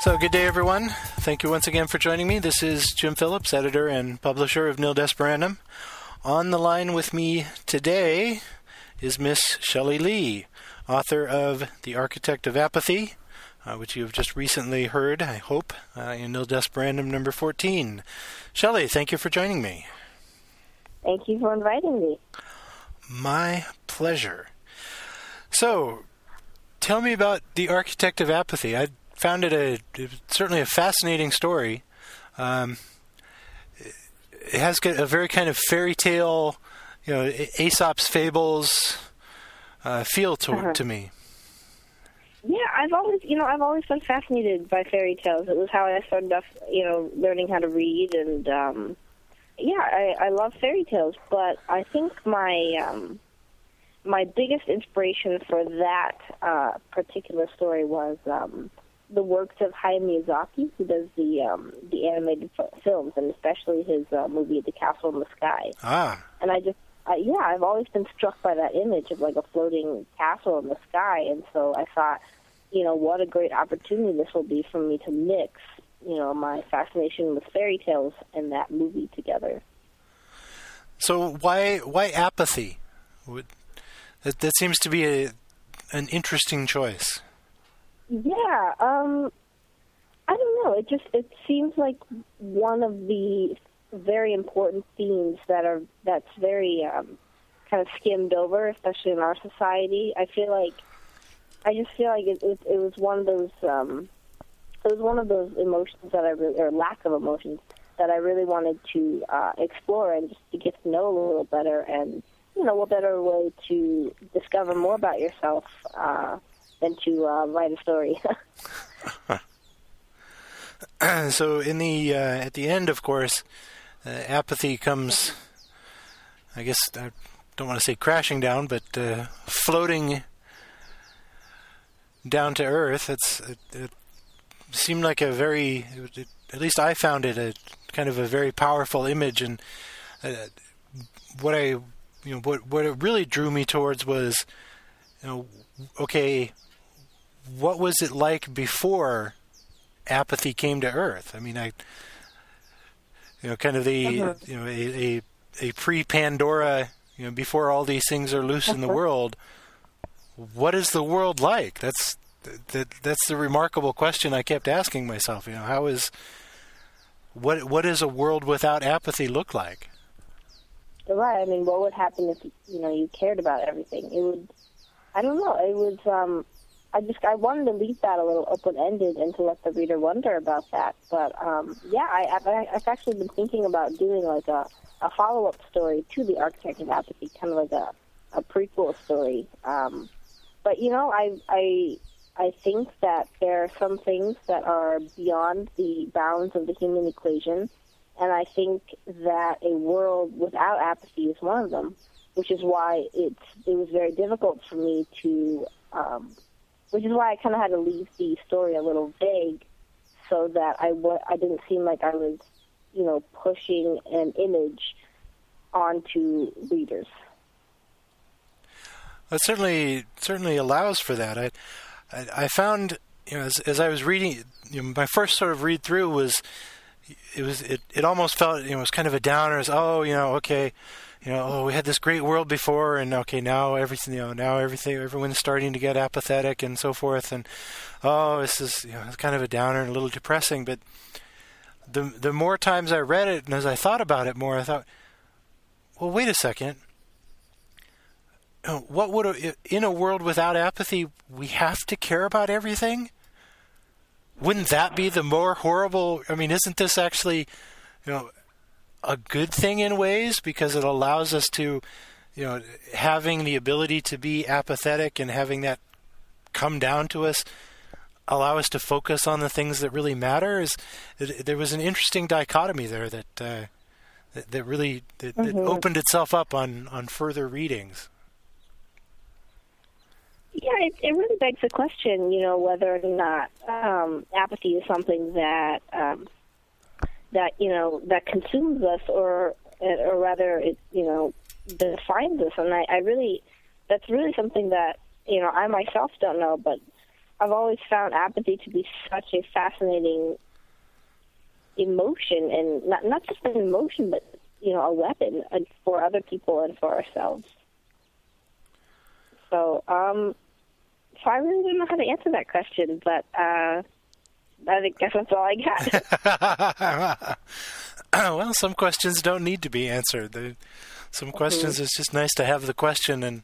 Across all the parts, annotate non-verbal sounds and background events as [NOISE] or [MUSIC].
So, good day, everyone. Thank you once again for joining me. This is Jim Phillips, editor and publisher of Nil Desperandum. On the line with me today is Miss Shelly Li, author of The Architect of Apathy, uh, which you have just recently heard, I hope, uh, in Nil Desperandum number 14. Shelly, thank you for joining me. Thank you for inviting me. My pleasure. So, tell me about The Architect of Apathy. I found it a certainly a fascinating story. Um, it has a very kind of fairy tale, you know, Aesop's fables uh, feel to Uh-huh. to me. Yeah, I've always, you know, I've always been fascinated by fairy tales. It was how I started off, you know, learning how to read, and um, yeah, I, I love fairy tales. But I think my um, my biggest inspiration for that uh, particular story was um, the works of Hayao Miyazaki, who does the um, the animated f- films, and especially his uh, movie The Castle in the Sky. Ah, and I just uh, yeah, I've always been struck by that image of like a floating castle in the sky, and so I thought, you know, what a great opportunity this will be for me to mix, you know, my fascination with fairy tales and that movie together. so why why apathy? That that seems to be a an interesting choice. Yeah, um, I don't know. It just it seems like one of the very important themes that are that's very um, kind of skimmed over, especially in our society. I feel like I just feel like it, it, it was one of those um, it was one of those emotions that I really or lack of emotions that I really wanted to uh, explore and just to get to know a little better and you know what better way to discover more about yourself uh, than to uh, write a story. [LAUGHS] [CLEARS THROAT] so in the uh, at the end, of course, uh, apathy comes. I guess I don't want to say crashing down, but uh, floating down to earth. It's it, it seemed like a very, it, at least I found it a kind of a very powerful image, and uh, what I, you know, what what it really drew me towards was, you know, okay, what was it like before apathy came to Earth? I mean, I, you know, kind of the, Uh-huh. you know, a, a, a pre-Pandora, you know, before all these things are loose in the world. What is the world like? That's that. That's the remarkable question I kept asking myself. You know, how is what what does a world without apathy look like? Right. I mean, what would happen if you know you cared about everything? It would. I don't know. It was. Um, I just I wanted to leave that a little open ended and to let the reader wonder about that. But um, yeah, I, I I've actually been thinking about doing like a a follow up story to the Architect of Apathy, kind of like a a prequel story. Um, but you know, I I I think that there are some things that are beyond the bounds of the human equation, and I think that a world without apathy is one of them, which is why it's it was very difficult for me to, um, which is why I kind of had to leave the story a little vague, so that I I didn't seem like I was, you know, pushing an image onto readers. It certainly certainly allows for that. I I, I found you know as, as I was reading, you know, my first sort of read through was it was it, it almost felt you know it was kind of a downer. As oh you know okay you know oh we had this great world before and okay now everything you know now everything everyone's starting to get apathetic and so forth and oh this is you know it's kind of a downer and a little depressing. But the the more times I read it and as I thought about it more, I thought, well wait a second what would a, in a world without apathy we have to care about everything wouldn't that be the more horrible i mean isn't this actually you know a good thing in ways because it allows us to you know having the ability to be apathetic and having that come down to us allow us to focus on the things that really matter is it, there was an interesting dichotomy there that uh, that, that really that, that Mhm. opened itself up on on further readings Yeah, it, it really begs the question, you know, whether or not um, apathy is something that um, that you know that consumes us, or or rather, it you know defines us. And I, I really, that's really something that you know I myself don't know, but I've always found apathy to be such a fascinating emotion, and not not just an emotion, but you know, a weapon for other people and for ourselves. So, um, so I really don't know how to answer that question, but uh, I guess that's all I got. [LAUGHS] [LAUGHS] well, some questions don't need to be answered. Some questions mm-hmm. it's just nice to have the question and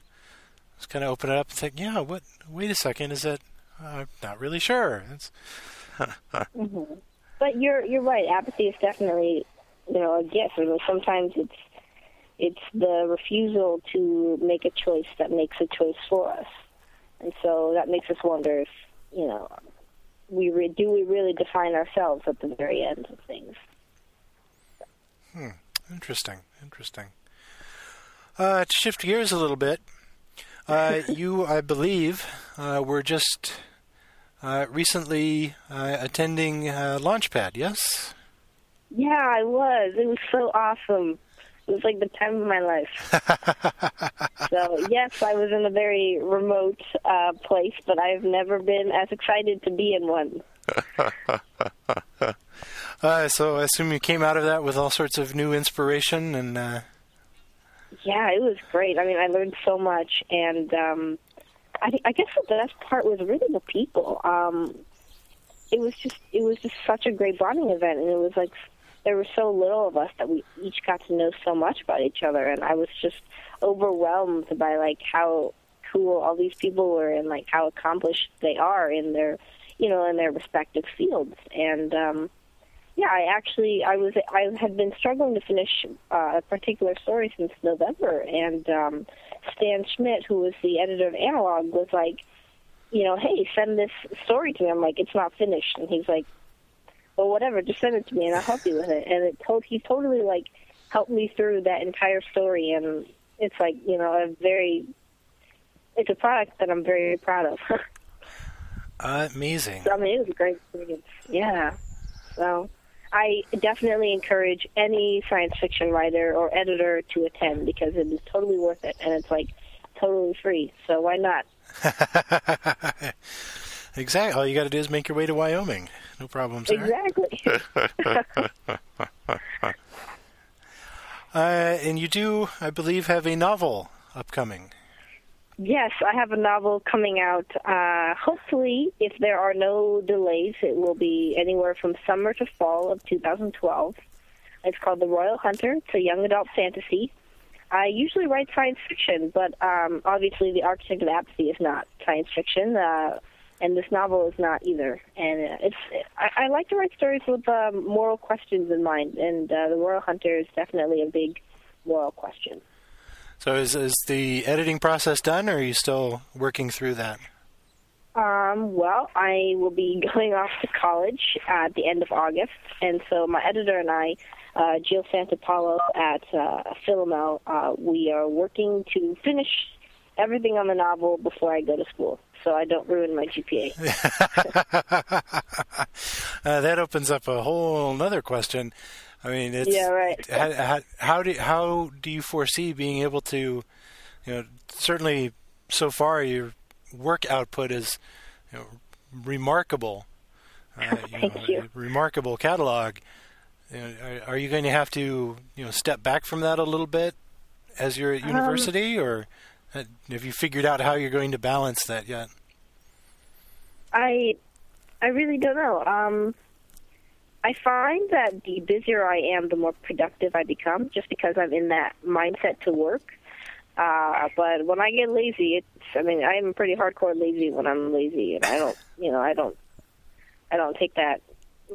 just kind of open it up and think, yeah, what? Wait a second, is that? I'm not really sure. [LAUGHS] mm-hmm. But you're you're right. Apathy is definitely you know a gift. I mean, sometimes it's it's the refusal to make a choice that makes a choice for us, and so that makes us wonder if you know we re- do we really define ourselves at the very end of things. Hmm. Interesting. Interesting. Uh, to shift gears a little bit, uh, [LAUGHS] you, I believe, uh, were just uh, recently uh, attending uh, Launchpad, yes? Yeah, I was. It was so awesome. It was like the time of my life. [LAUGHS] so yes, I was in a very remote uh, place, but I've never been as excited to be in one. [LAUGHS] uh, so I assume you came out of that with all sorts of new inspiration and. Uh... Yeah, it was great. I mean, I learned so much, and um, I, I guess the best part was really the people. Um, it was just it was just such a great bonding event, and it was like there were so little of us that we each got to know so much about each other, and I was just overwhelmed by like how cool all these people were and like how accomplished they are in their you know in their respective fields. And um yeah i actually i was i had been struggling to finish uh, a particular story since november and um stan schmidt who was the editor of analog was like you know hey send this story to me. I'm like it's not finished. And he's like or whatever, just send it to me and I'll help you with it. And it told he totally like helped me through that entire story, and it's like you know a very it's a product that I'm very proud of. uh, [LAUGHS] amazing. So, I mean, it was a great experience. Yeah. So I definitely encourage any science fiction writer or editor to attend because it is totally worth it, and it's like totally free. So why not? [LAUGHS] exactly. All you got to do is make your way to Wyoming no problems there. Exactly. [LAUGHS] [LAUGHS] uh, and you do, I believe, have a novel upcoming. Yes, I have a novel coming out. Uh, hopefully, if there are no delays, it will be anywhere from summer to fall of 2012. It's called The Royal Hunter. It's a young adult fantasy. I usually write science fiction, but um, obviously, The Architect of Apathy is not science fiction. Uh, and this novel is not either. And uh, it's I, I like to write stories with um, moral questions in mind, and uh, the Royal Hunter is definitely a big moral question. So, is is the editing process done, or are you still working through that? Um, well, I will be [LAUGHS] going off to college at the end of August, and so my editor and I, uh, Jill Santopolo at uh, Philomel, uh, we are working to finish everything on the novel before I go to school so I don't ruin my GPA. [LAUGHS] uh, that opens up a whole other question. I mean, it's yeah, right. how, how, how, do how do you foresee being able to, you know, certainly so far your work output is you know, remarkable. Uh, [LAUGHS] you Thank know, you. Remarkable catalog. You know, are, are, you going to have to you know step back from that a little bit as you're at um, university, or have you figured out how you're going to balance that yet? I, I really don't know. Um, I find that the busier I am, the more productive I become, just because I'm in that mindset to work. Uh, but when I get lazy, it's, I mean, I'm pretty hardcore lazy when I'm lazy, and I don't, [LAUGHS] you know, I don't, I don't take that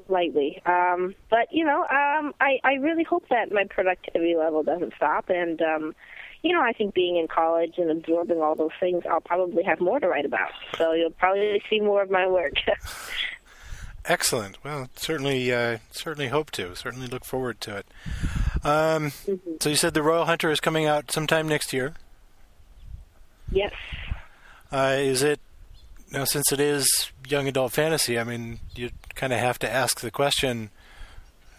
lightly. Um, but you know, um, I, I really hope that my productivity level doesn't stop, and um, you know, I think being in college and absorbing all those things, I'll probably have more to write about. So you'll probably see more of my work. [LAUGHS] Excellent. Well, certainly, uh, certainly hope to. Certainly look forward to it. Um, mm-hmm. So you said the Royal Hunter is coming out sometime next year. Yes. Uh, is it now since it is young adult fantasy? I mean, you kind of have to ask the question.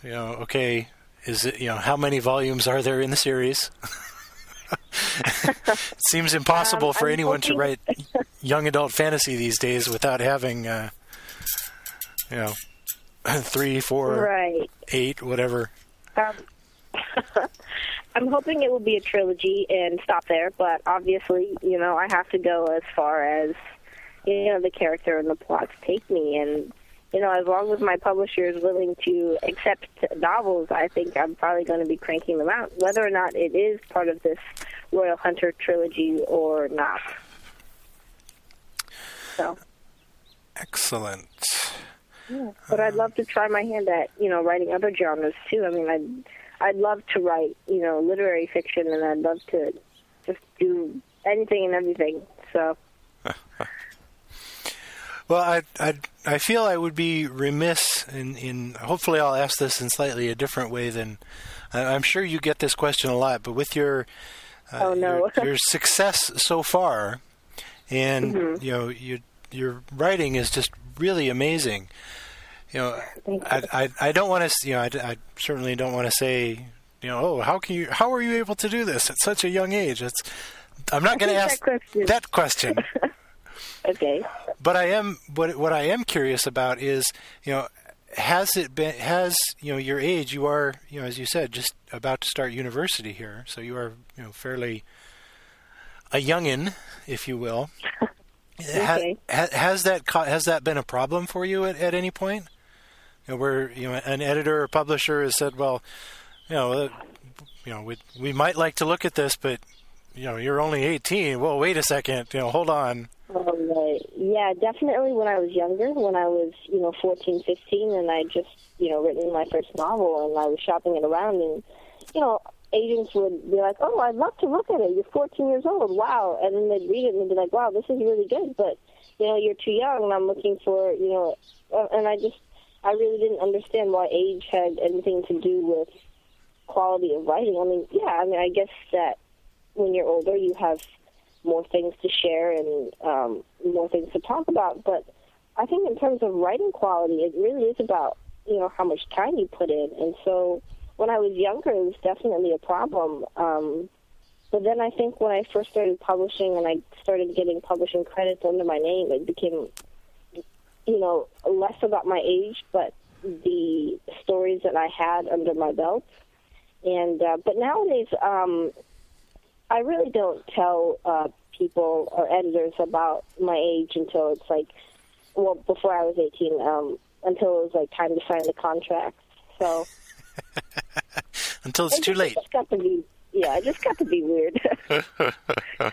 You know, okay, is it you know how many volumes are there in the series? [LAUGHS] it [LAUGHS] seems impossible Um, for I'm anyone to write young adult fantasy these days without having, uh, you know, [LAUGHS] three, four, right. eight, whatever. Um, [LAUGHS] I'm hoping it will be a trilogy and stop there, but obviously, you know, I have to go as far as you know the character and the plots take me, and you know, as long as my publisher is willing to accept novels, I think I'm probably going to be cranking them out, whether or not it is part of this Royal Hunter trilogy or not. So, Excellent. but I'd love to try my hand at you know writing other genres too. I mean, I'd I'd love to write you know literary fiction, and I'd love to just do anything and everything. So [LAUGHS] Well, I, I, I feel I would be remiss in, in. Hopefully, I'll ask this in slightly a different way than. I- I'm sure you get this question a lot, but with your uh, Oh, no. your, your [LAUGHS] success so far, and Mm-hmm. you know your your writing is just really amazing. You know, you. I, I I don't want to. You know, I, I certainly don't want to say. You know, oh, how can you? How are you able to do this at such a young age? It's. I'm not going to ask that question- that question. [LAUGHS] okay, But I am what what I am curious about is you know has it been has you know your age you are you know as you said just about to start university here. So you are you know fairly a youngin if you will. [LAUGHS] Okay. ha, has that has that been a problem for you at, at any point? You know, where you know an editor or publisher has said well you know uh, you know we we might like to look at this but you know you're only 18 well wait a second. You know hold on All right. Yeah, definitely when I was younger, when I was, you know, fourteen, fifteen, and I just, you know, written my first novel and I was shopping it around and, you know, agents would be like, oh, I'd love to look at it. You're 14 years old. Wow. And then they'd read it and they'd be like, wow, this is really good. But, you know, you're too young and I'm looking for, you know, uh, and I just, I really didn't understand why age had anything to do with quality of writing. I mean, yeah, I mean, I guess that when you're older, you have more things to share and um, more things to talk about. But I think in terms of writing quality, it really is about you know how much time you put in. And so when I was younger, it was definitely a problem. Um, but then I think when I first started publishing and I started getting publishing credits under my name, it became you know less about my age, but the stories that I had under my belt. And uh, but nowadays, um, I really don't tell uh, people or editors about my age until it's like, well, before I was 18, um, until it was like time to sign the contract. So [LAUGHS] until it's it too just- late It just got to be, yeah, it just got to be weird. [LAUGHS]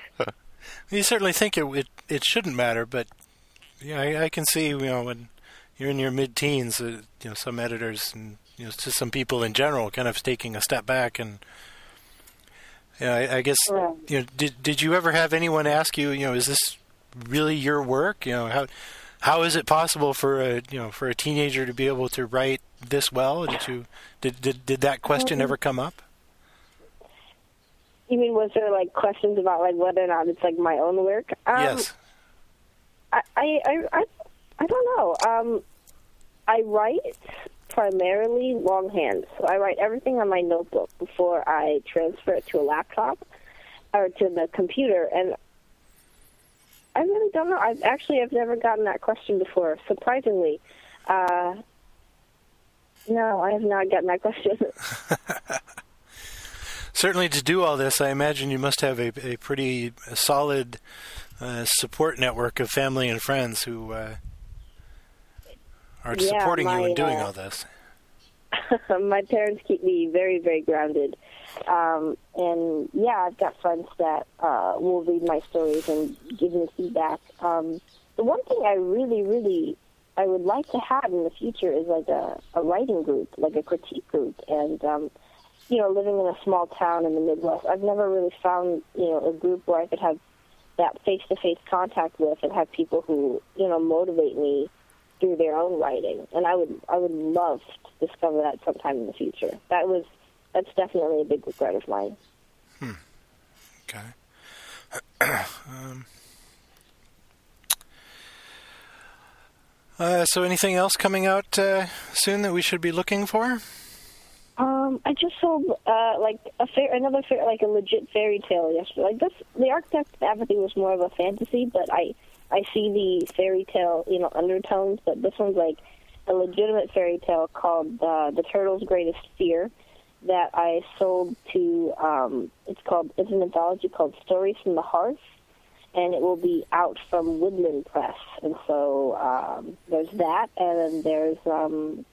You certainly think it it, it shouldn't matter, but yeah, I, I can see you know when you're in your mid-teens, uh, you know some editors and you know just some people in general kind of taking a step back and yeah, I, I guess Right. you know did did you ever have anyone ask you you know is this really your work you know how how is it possible for a you know for a teenager to be able to write this well did you did did, did that question ever come up you mean was there like questions about like whether or not it's like my own work? Um, yes I, I, I, I, I don't know. Um, I write primarily longhand, so I write everything on my notebook before I transfer it to a laptop or to the computer, and I really don't know. I've actually I've never gotten that question before. Surprisingly, uh, no, I have not gotten that question. [LAUGHS] Certainly, to do all this, I imagine you must have a, a pretty solid uh, support network of family and friends who uh, are Yeah, supporting you my, in doing uh, all this. [LAUGHS] my parents keep me very, very grounded. Um, and yeah, I've got friends that uh, will read my stories and give me feedback. Um, the one thing I really, really, I would like to have in the future is like a, a writing group, like a critique group. And, um, you know, living in a small town in the Midwest, I've never really found, you know, a group where I could have that face-to-face contact with and have people who, you know, motivate me through their own writing. And I would I would love to discover that sometime in the future. That was that's definitely a big regret of mine. Okay. [CLEARS THROAT] um, uh, so, anything else coming out uh, soon that we should be looking for? Um, Um, I just sold uh, like a fair, another fair, like a legit fairy tale yesterday. Like this, the Architect of Apathy was more of a fantasy, but I I see the fairy tale, you know, undertones. But this one's like a legitimate fairy tale called uh, "The Turtle's Greatest Fear" that I sold to. Um, it's called it's an anthology called Stories from the Hearth, and it will be out from Woodland Press. And so um, there's that, and then there's um,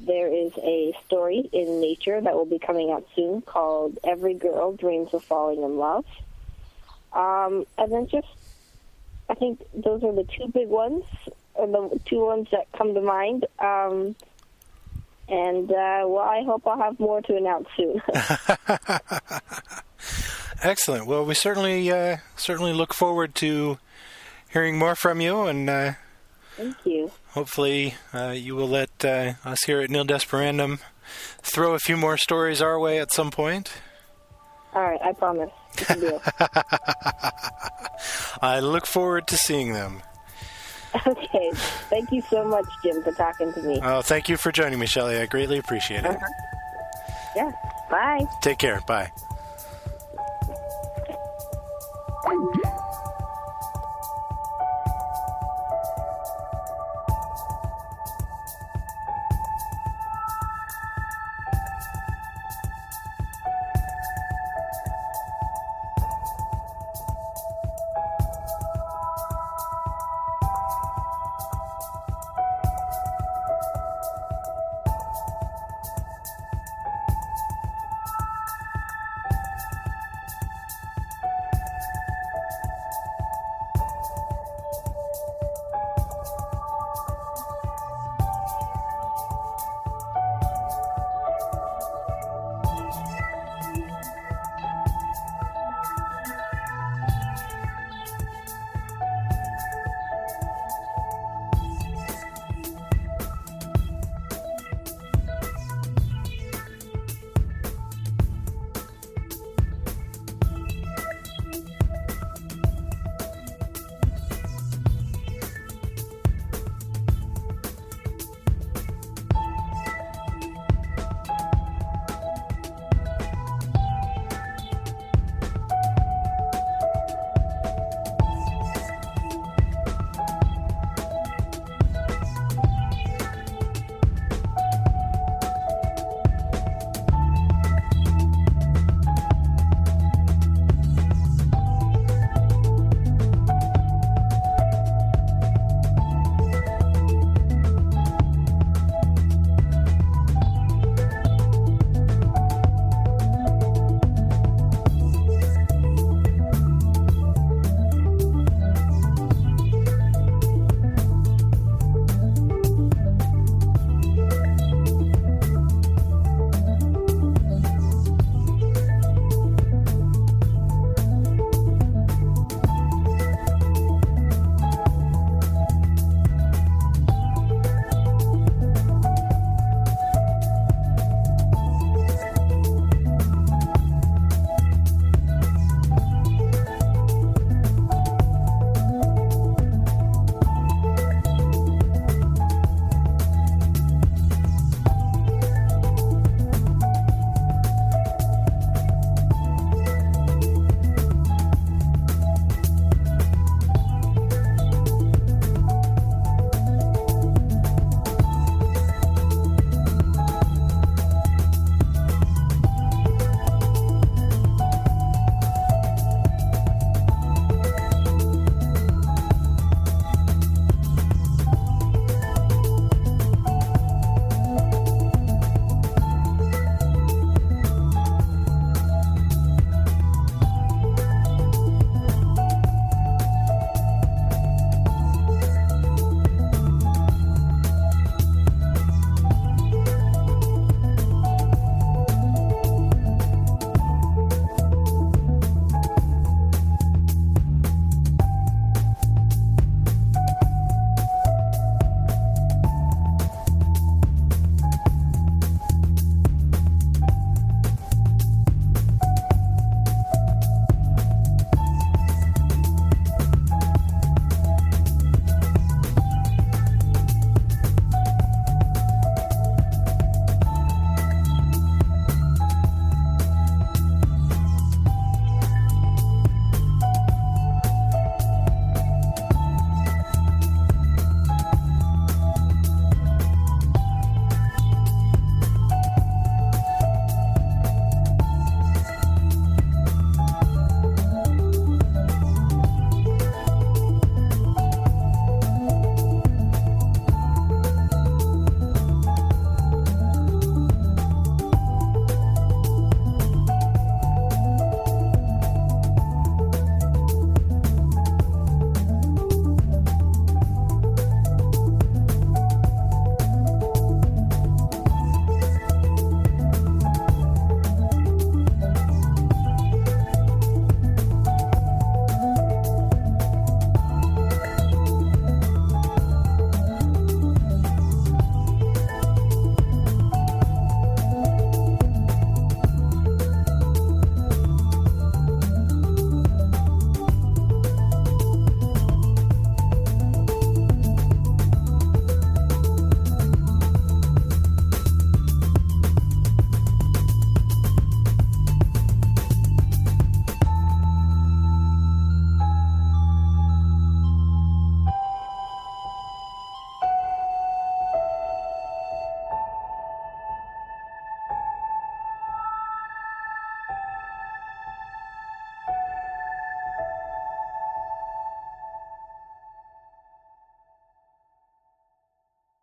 there is a story in Nature that will be coming out soon called Every Girl Dreams of Falling in Love. Um, and then just, I think those are the two big ones, or the two ones that come to mind. Um, and, uh, well, I hope I'll have more to announce soon. [LAUGHS] Excellent. Well, we certainly uh, certainly look forward to hearing more from you, and uh, Thank you. hopefully uh, you will let uh, us here at Nil Desperandum throw a few more stories our way at some point. All right, I promise. [LAUGHS] I look forward to seeing them. okay. Thank you so much, Jim, for talking to me. Oh, thank you for joining me, Shelly. I greatly appreciate it. Uh-huh. Yeah. Bye. Take care. Bye.